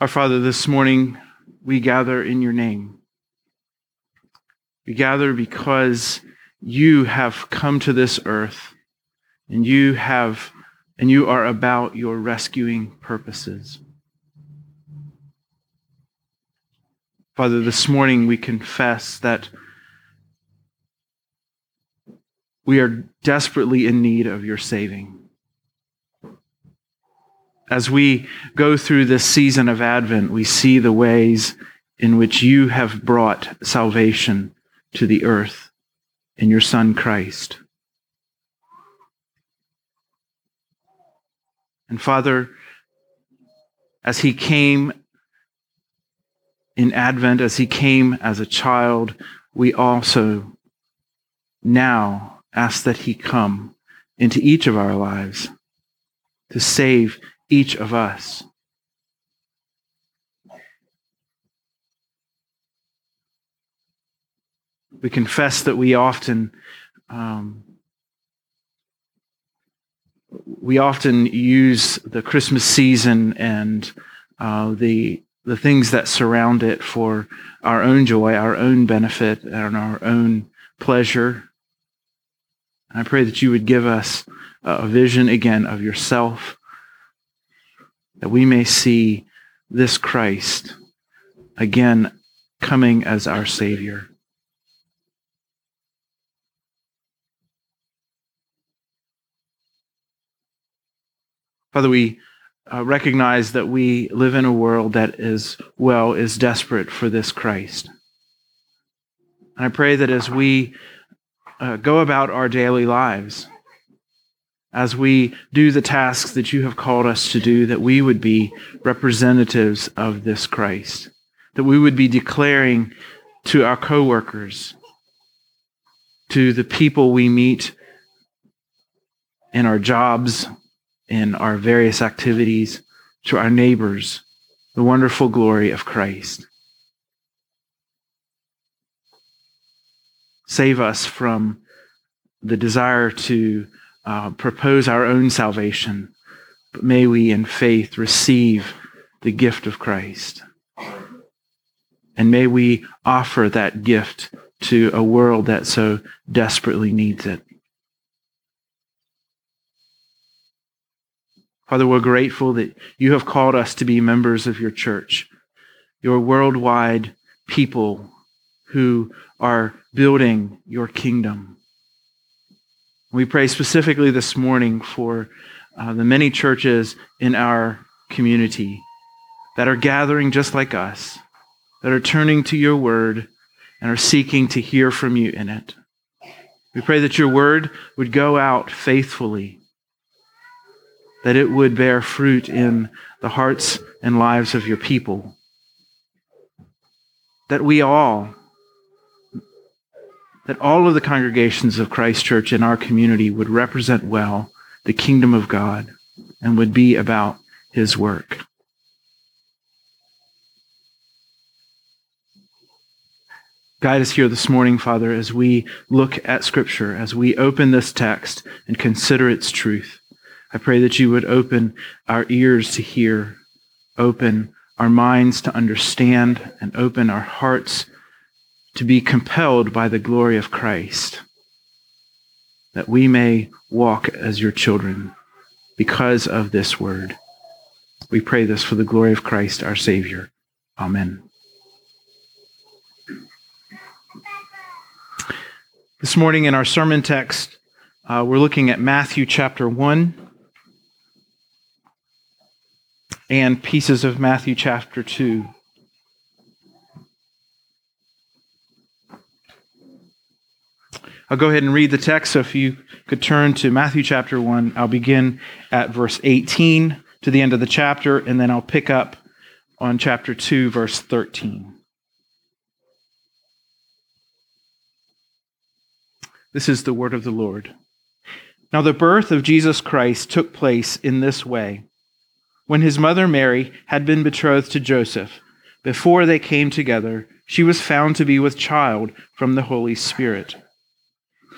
Our Father, this morning we gather in your name. We gather because you have come to this earth and you have and you are about your rescuing purposes. Father, this morning we confess that we are desperately in need of your saving as we go through this season of Advent, we see the ways in which you have brought salvation to the earth in your Son Christ. And Father, as he came in Advent, as he came as a child, we also now ask that he come into each of our lives to save each of us. We confess that we often um, we often use the Christmas season and uh, the the things that surround it for our own joy, our own benefit, and our own pleasure. And I pray that you would give us a vision again of yourself that we may see this Christ again coming as our Savior. Father, we uh, recognize that we live in a world that is, well, is desperate for this Christ. And I pray that as we uh, go about our daily lives, as we do the tasks that you have called us to do, that we would be representatives of this Christ, that we would be declaring to our coworkers, to the people we meet in our jobs, in our various activities, to our neighbors, the wonderful glory of Christ. Save us from the desire to uh, propose our own salvation, but may we in faith receive the gift of Christ. And may we offer that gift to a world that so desperately needs it. Father, we're grateful that you have called us to be members of your church, your worldwide people who are building your kingdom. We pray specifically this morning for uh, the many churches in our community that are gathering just like us, that are turning to your word and are seeking to hear from you in it. We pray that your word would go out faithfully, that it would bear fruit in the hearts and lives of your people, that we all that all of the congregations of Christ Church in our community would represent well the kingdom of God and would be about his work. Guide us here this morning, Father, as we look at Scripture, as we open this text and consider its truth. I pray that you would open our ears to hear, open our minds to understand, and open our hearts to be compelled by the glory of Christ, that we may walk as your children because of this word. We pray this for the glory of Christ, our Savior. Amen. This morning in our sermon text, uh, we're looking at Matthew chapter 1 and pieces of Matthew chapter 2. I'll go ahead and read the text. So if you could turn to Matthew chapter 1, I'll begin at verse 18 to the end of the chapter, and then I'll pick up on chapter 2, verse 13. This is the word of the Lord. Now, the birth of Jesus Christ took place in this way. When his mother Mary had been betrothed to Joseph, before they came together, she was found to be with child from the Holy Spirit.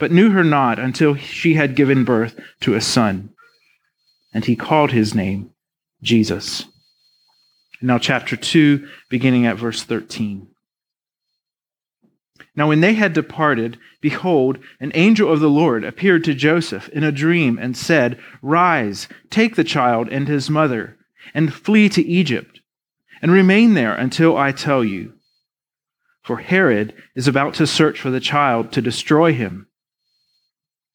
but knew her not until she had given birth to a son. And he called his name Jesus. Now, chapter 2, beginning at verse 13. Now, when they had departed, behold, an angel of the Lord appeared to Joseph in a dream and said, Rise, take the child and his mother, and flee to Egypt, and remain there until I tell you. For Herod is about to search for the child to destroy him.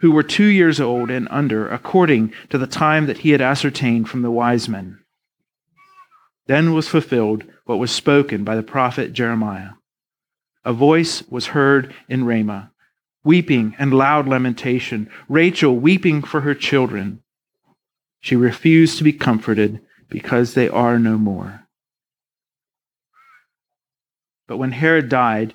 who were two years old and under, according to the time that he had ascertained from the wise men. Then was fulfilled what was spoken by the prophet Jeremiah a voice was heard in Ramah, weeping and loud lamentation, Rachel weeping for her children. She refused to be comforted because they are no more. But when Herod died,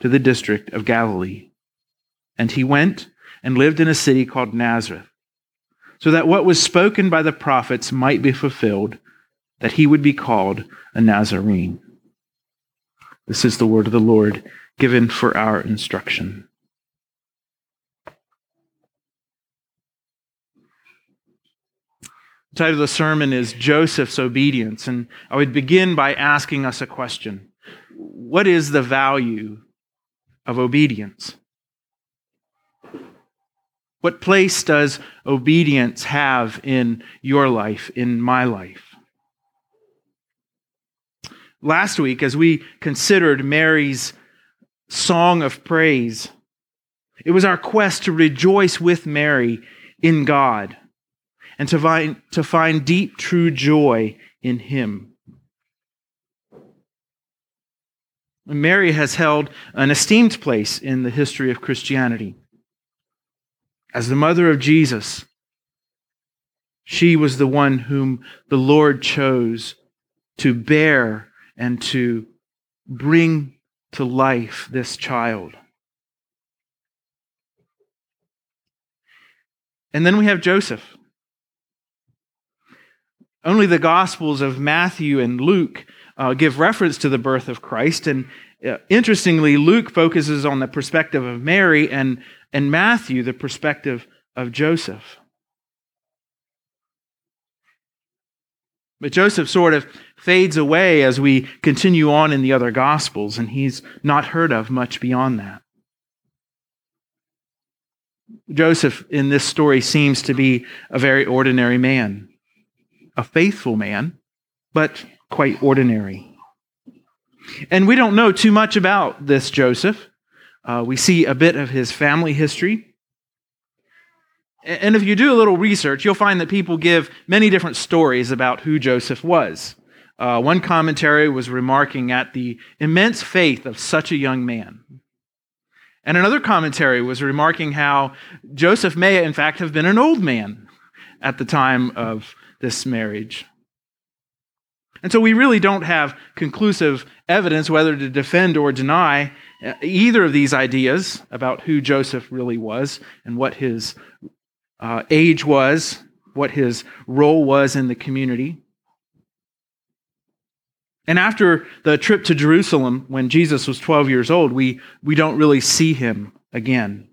to the district of Galilee. And he went and lived in a city called Nazareth, so that what was spoken by the prophets might be fulfilled, that he would be called a Nazarene. This is the word of the Lord given for our instruction. The title of the sermon is Joseph's Obedience, and I would begin by asking us a question What is the value of obedience? What place does obedience have in your life, in my life? Last week, as we considered Mary's song of praise. It was our quest to rejoice with Mary in God and to find, to find deep, true joy in Him. Mary has held an esteemed place in the history of Christianity. As the mother of Jesus, she was the one whom the Lord chose to bear and to bring to life this child. And then we have Joseph. Only the Gospels of Matthew and Luke uh, give reference to the birth of Christ. And uh, interestingly, Luke focuses on the perspective of Mary, and, and Matthew, the perspective of Joseph. But Joseph sort of fades away as we continue on in the other Gospels, and he's not heard of much beyond that. Joseph in this story seems to be a very ordinary man, a faithful man, but quite ordinary. And we don't know too much about this Joseph. Uh, we see a bit of his family history. And if you do a little research, you'll find that people give many different stories about who Joseph was. Uh, one commentary was remarking at the immense faith of such a young man. And another commentary was remarking how Joseph may, in fact, have been an old man at the time of this marriage. And so we really don't have conclusive evidence whether to defend or deny uh, either of these ideas about who Joseph really was and what his uh, age was, what his role was in the community. And after the trip to Jerusalem, when Jesus was 12 years old, we, we don't really see him again.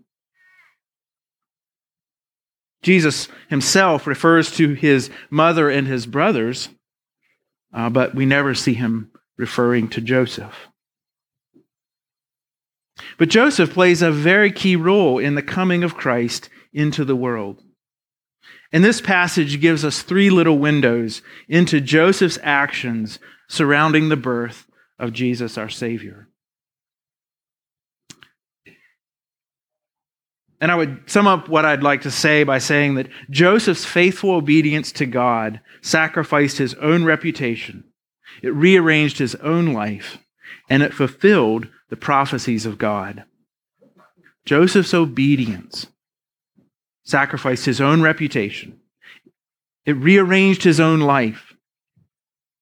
Jesus himself refers to his mother and his brothers, uh, but we never see him referring to Joseph. But Joseph plays a very key role in the coming of Christ into the world. And this passage gives us three little windows into Joseph's actions surrounding the birth of Jesus our Savior. And I would sum up what I'd like to say by saying that Joseph's faithful obedience to God sacrificed his own reputation, it rearranged his own life, and it fulfilled the prophecies of God. Joseph's obedience sacrificed his own reputation, it rearranged his own life,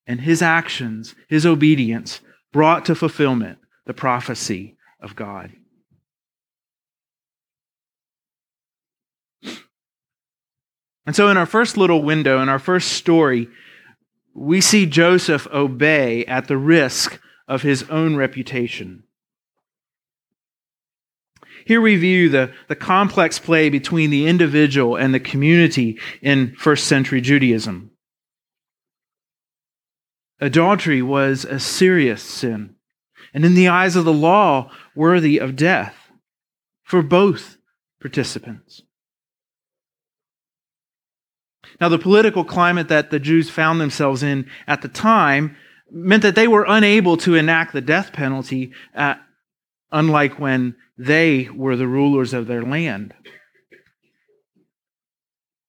and his actions, his obedience, brought to fulfillment the prophecy of God. And so, in our first little window, in our first story, we see Joseph obey at the risk of his own reputation. Here we view the, the complex play between the individual and the community in first century Judaism. Adultery was a serious sin, and in the eyes of the law, worthy of death for both participants. Now, the political climate that the Jews found themselves in at the time meant that they were unable to enact the death penalty, uh, unlike when they were the rulers of their land.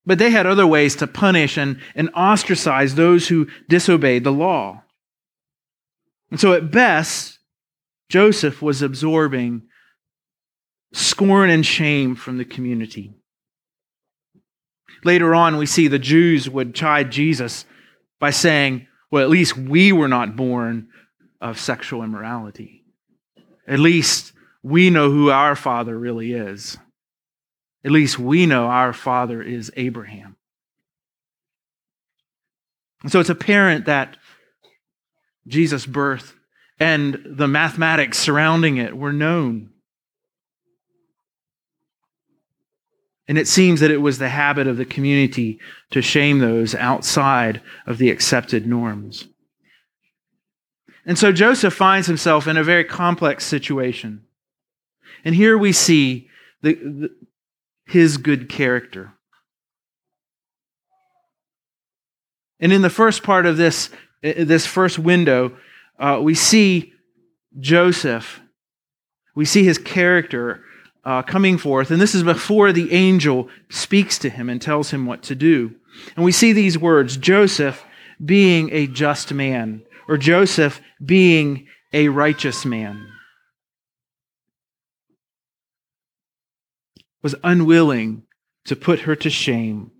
But they had other ways to punish and, and ostracize those who disobeyed the law. And so, at best, Joseph was absorbing scorn and shame from the community. Later on, we see the Jews would chide Jesus by saying, Well, at least we were not born of sexual immorality. At least we know who our father really is. At least we know our father is Abraham. And so it's apparent that Jesus' birth and the mathematics surrounding it were known. And it seems that it was the habit of the community to shame those outside of the accepted norms. And so Joseph finds himself in a very complex situation. And here we see the, the, his good character. And in the first part of this, this first window, uh, we see Joseph, we see his character uh, coming forth. And this is before the angel speaks to him and tells him what to do. And we see these words Joseph being a just man, or Joseph being a righteous man. was unwilling to put her to shame,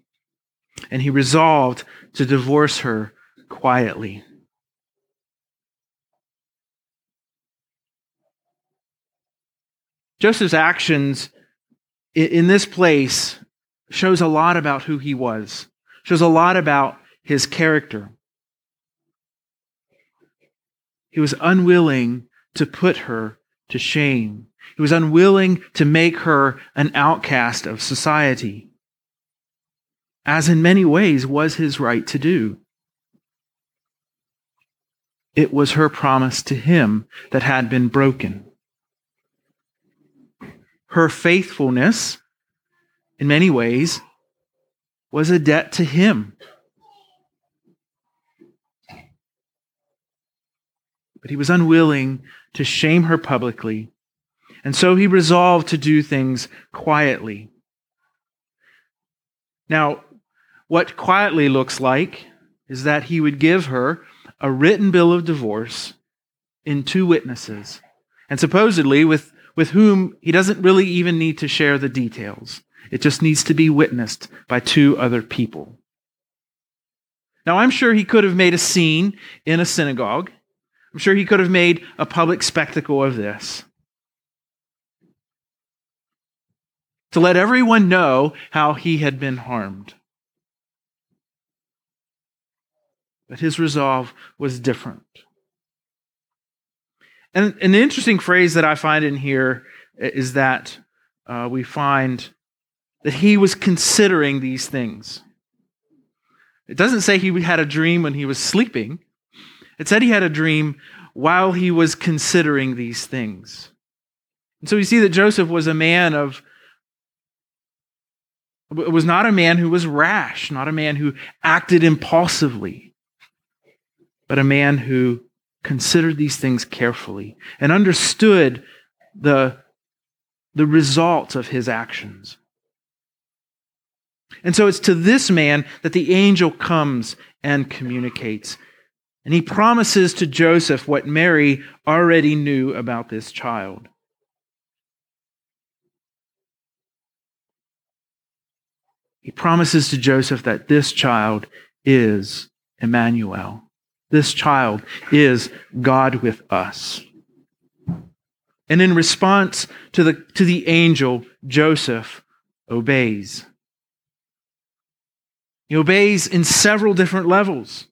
and he resolved to divorce her quietly. Joseph's actions in this place shows a lot about who he was, shows a lot about his character. He was unwilling to put her to shame. He was unwilling to make her an outcast of society, as in many ways was his right to do. It was her promise to him that had been broken. Her faithfulness, in many ways, was a debt to him. But he was unwilling to shame her publicly and so he resolved to do things quietly. Now, what quietly looks like is that he would give her a written bill of divorce in two witnesses. And supposedly with, with whom he doesn't really even need to share the details. It just needs to be witnessed by two other people. Now, I'm sure he could have made a scene in a synagogue. I'm sure he could have made a public spectacle of this. To let everyone know how he had been harmed. But his resolve was different. And an interesting phrase that I find in here is that uh, we find that he was considering these things. It doesn't say he had a dream when he was sleeping, it said he had a dream while he was considering these things. And so we see that Joseph was a man of was not a man who was rash, not a man who acted impulsively, but a man who considered these things carefully and understood the, the results of his actions. And so it's to this man that the angel comes and communicates. And he promises to Joseph what Mary already knew about this child. He promises to Joseph that this child is Emmanuel. This child is God with us. And in response to the, to the angel, Joseph obeys. He obeys in several different levels.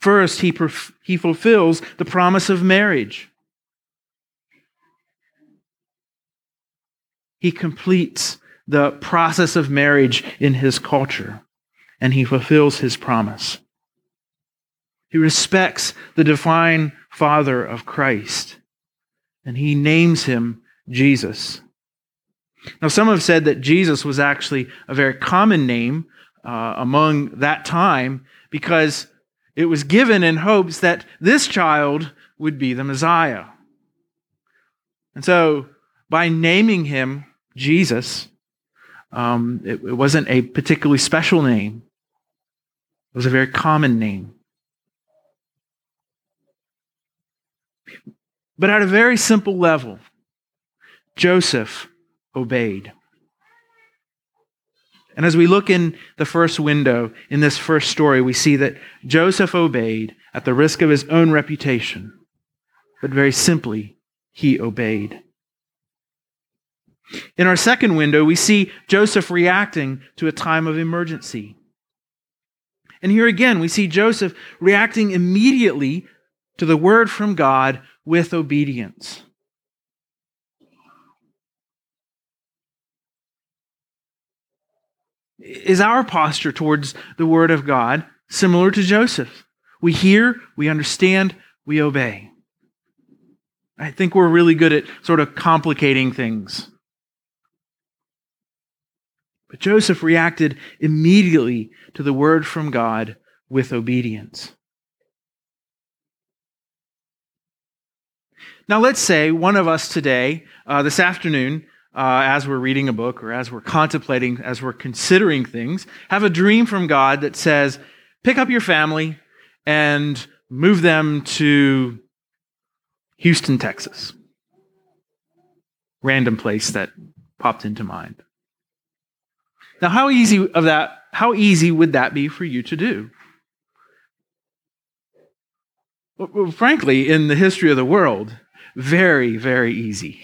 First, he, perf- he fulfills the promise of marriage. He completes the process of marriage in his culture, and he fulfills his promise. He respects the divine Father of Christ, and he names him Jesus. Now, some have said that Jesus was actually a very common name uh, among that time because it was given in hopes that this child would be the Messiah. And so, by naming him Jesus, um, it, it wasn't a particularly special name, it was a very common name. But at a very simple level, Joseph obeyed. And as we look in the first window in this first story, we see that Joseph obeyed at the risk of his own reputation. But very simply, he obeyed. In our second window, we see Joseph reacting to a time of emergency. And here again, we see Joseph reacting immediately to the word from God with obedience. Is our posture towards the Word of God similar to Joseph? We hear, we understand, we obey. I think we're really good at sort of complicating things. But Joseph reacted immediately to the word from God with obedience. Now, let's say one of us today, uh, this afternoon, uh, as we're reading a book or as we're contemplating, as we're considering things, have a dream from God that says, pick up your family and move them to Houston, Texas. Random place that popped into mind. Now, how easy of that, how easy would that be for you to do? Well, frankly, in the history of the world, very, very easy.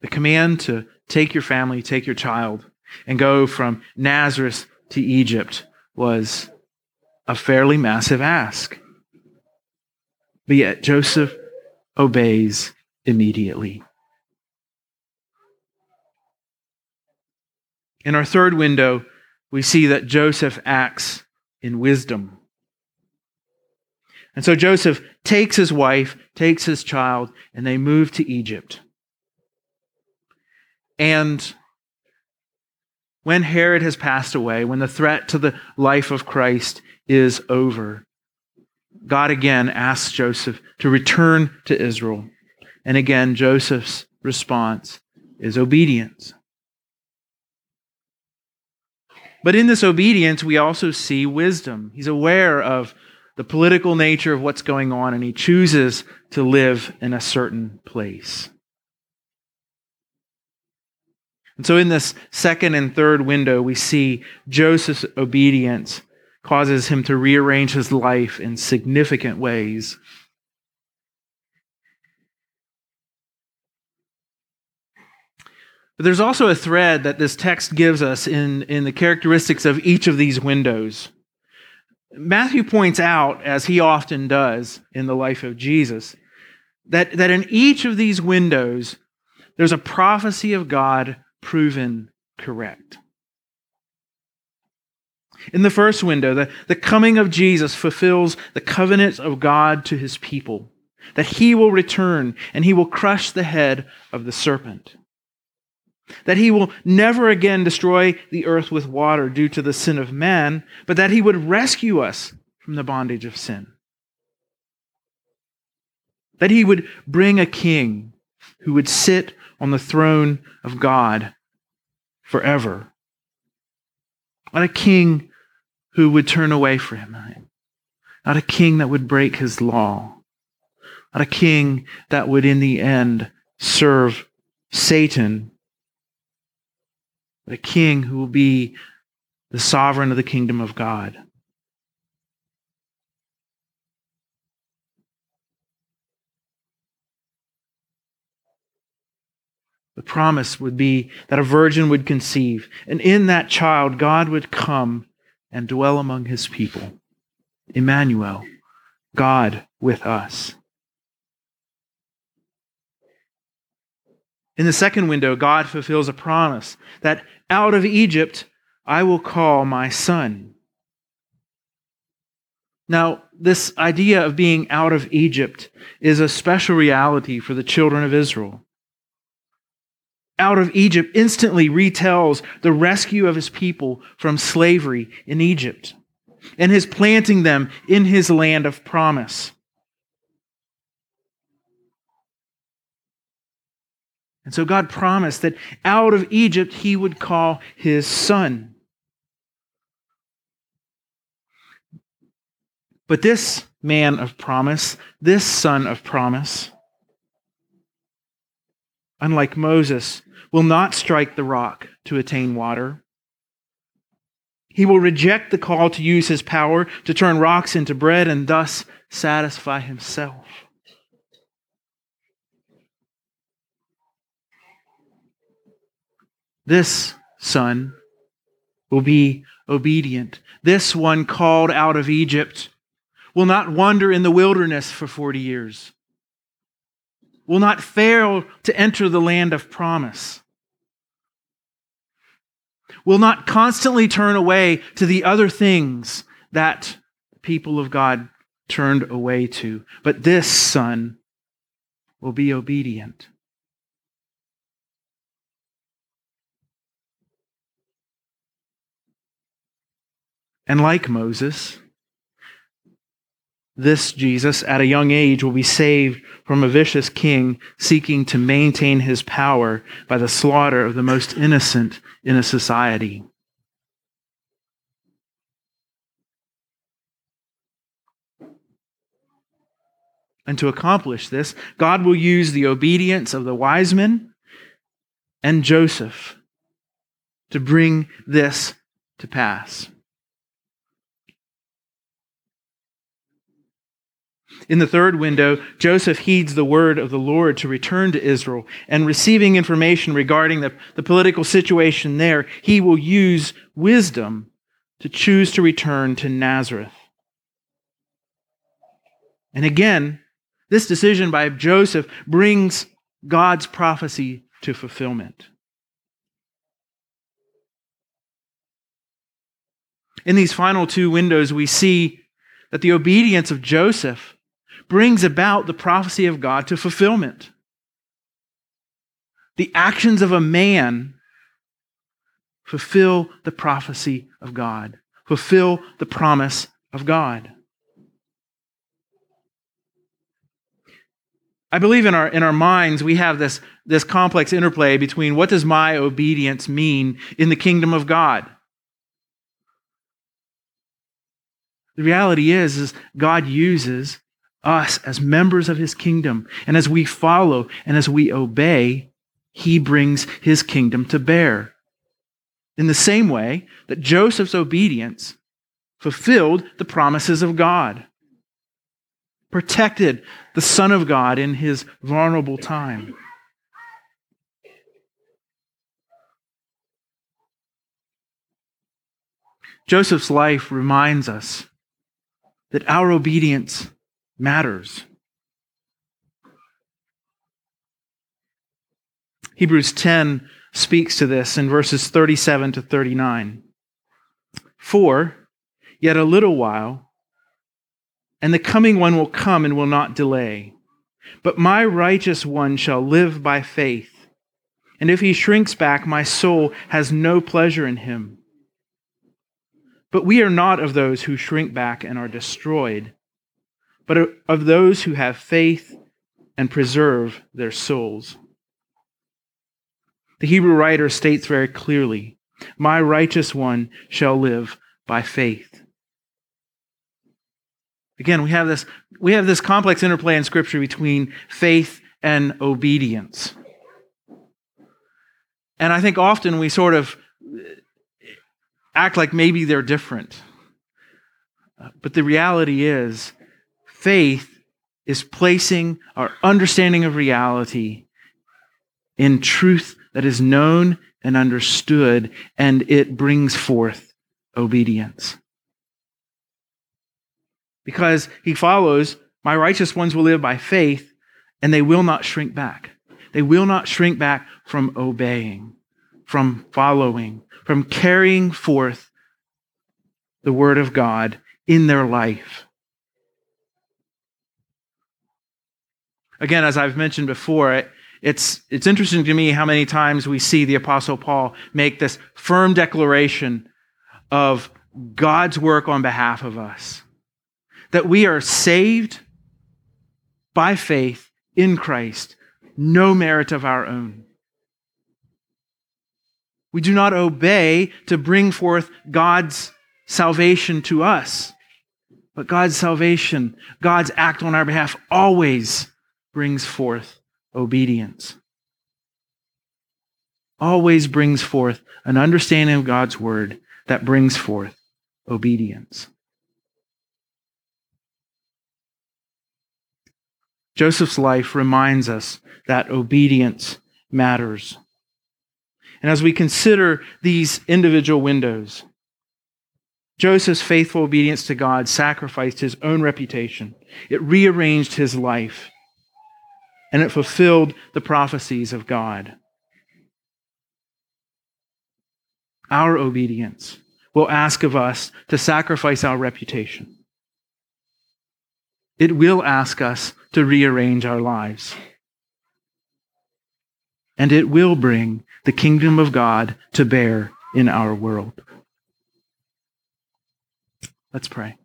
The command to take your family, take your child, and go from Nazareth to Egypt was a fairly massive ask. But yet Joseph obeys immediately. In our third window, we see that Joseph acts in wisdom. And so Joseph takes his wife, takes his child, and they move to Egypt. And when Herod has passed away, when the threat to the life of Christ is over, God again asks Joseph to return to Israel. And again, Joseph's response is obedience. But in this obedience, we also see wisdom. He's aware of the political nature of what's going on, and he chooses to live in a certain place. And so, in this second and third window, we see Joseph's obedience causes him to rearrange his life in significant ways. But there's also a thread that this text gives us in, in the characteristics of each of these windows. Matthew points out, as he often does in the life of Jesus, that, that in each of these windows, there's a prophecy of God proven correct. In the first window, the, the coming of Jesus fulfills the covenant of God to his people, that he will return and he will crush the head of the serpent, that he will never again destroy the earth with water due to the sin of man, but that he would rescue us from the bondage of sin, that he would bring a king who would sit on the throne of God forever. Not a king who would turn away from him. Not a king that would break his law. Not a king that would, in the end, serve Satan. But a king who will be the sovereign of the kingdom of God. The promise would be that a virgin would conceive, and in that child, God would come and dwell among his people. Emmanuel, God with us. In the second window, God fulfills a promise that out of Egypt I will call my son. Now, this idea of being out of Egypt is a special reality for the children of Israel out of Egypt instantly retells the rescue of his people from slavery in Egypt and his planting them in his land of promise. And so God promised that out of Egypt he would call his son. But this man of promise, this son of promise, unlike Moses, will not strike the rock to attain water. He will reject the call to use his power to turn rocks into bread and thus satisfy himself. This son will be obedient. This one called out of Egypt will not wander in the wilderness for 40 years, will not fail to enter the land of promise will not constantly turn away to the other things that the people of God turned away to. But this son will be obedient. And like Moses, this Jesus, at a young age, will be saved from a vicious king seeking to maintain his power by the slaughter of the most innocent in a society. And to accomplish this, God will use the obedience of the wise men and Joseph to bring this to pass. In the third window, Joseph heeds the word of the Lord to return to Israel, and receiving information regarding the, the political situation there, he will use wisdom to choose to return to Nazareth. And again, this decision by Joseph brings God's prophecy to fulfillment. In these final two windows, we see that the obedience of Joseph brings about the prophecy of God to fulfillment. The actions of a man fulfill the prophecy of God, fulfill the promise of God. I believe in our, in our minds we have this, this complex interplay between what does my obedience mean in the kingdom of God? The reality is, is God uses us as members of his kingdom. And as we follow and as we obey, he brings his kingdom to bear. In the same way that Joseph's obedience fulfilled the promises of God, protected the Son of God in his vulnerable time. Joseph's life reminds us that our obedience matters. Hebrews 10 speaks to this in verses 37 to 39. For, yet a little while, and the coming one will come and will not delay. But my righteous one shall live by faith. And if he shrinks back, my soul has no pleasure in him. But we are not of those who shrink back and are destroyed but of those who have faith and preserve their souls. The Hebrew writer states very clearly, My righteous one shall live by faith. Again, we have this, we have this complex interplay in Scripture between faith and obedience. And I think often we sort of uh, act like maybe they're different. Uh, but the reality is Faith is placing our understanding of reality in truth that is known and understood, and it brings forth obedience. Because he follows, My righteous ones will live by faith, and they will not shrink back. They will not shrink back from obeying, from following, from carrying forth the word of God in their life. Again, as I've mentioned before, it, it's, it's interesting to me how many times we see the Apostle Paul make this firm declaration of God's work on behalf of us. That we are saved by faith in Christ, no merit of our own. We do not obey to bring forth God's salvation to us, but God's salvation, God's act on our behalf, always brings forth obedience. Always brings forth an understanding of God's word that brings forth obedience. Joseph's life reminds us that obedience matters. And as we consider these individual windows, Joseph's faithful obedience to God sacrificed his own reputation. It rearranged his life and it fulfilled the prophecies of God. Our obedience will ask of us to sacrifice our reputation. It will ask us to rearrange our lives. And it will bring the kingdom of God to bear in our world. Let's pray.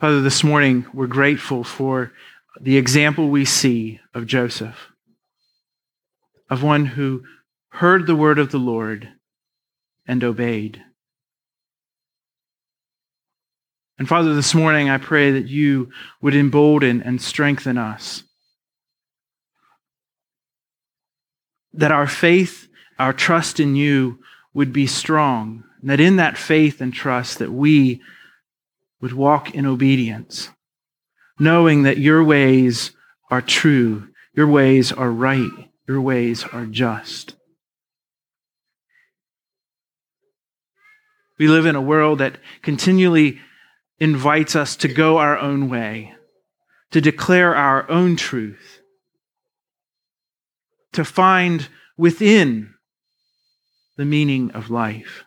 Father, this morning we're grateful for the example we see of Joseph, of one who heard the word of the Lord and obeyed. And Father, this morning I pray that you would embolden and strengthen us. That our faith, our trust in you would be strong. And that in that faith and trust that we would walk in obedience, knowing that your ways are true, your ways are right, your ways are just. We live in a world that continually invites us to go our own way, to declare our own truth, to find within the meaning of life.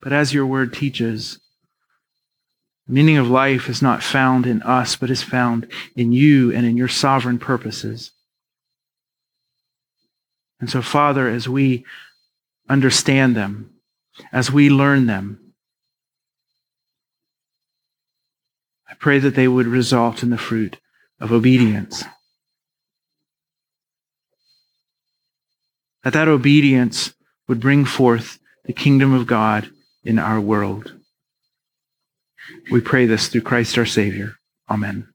But as your word teaches, the meaning of life is not found in us, but is found in you and in your sovereign purposes. And so, Father, as we understand them, as we learn them, I pray that they would result in the fruit of obedience. that that obedience would bring forth the kingdom of God in our world. We pray this through Christ our Savior. Amen.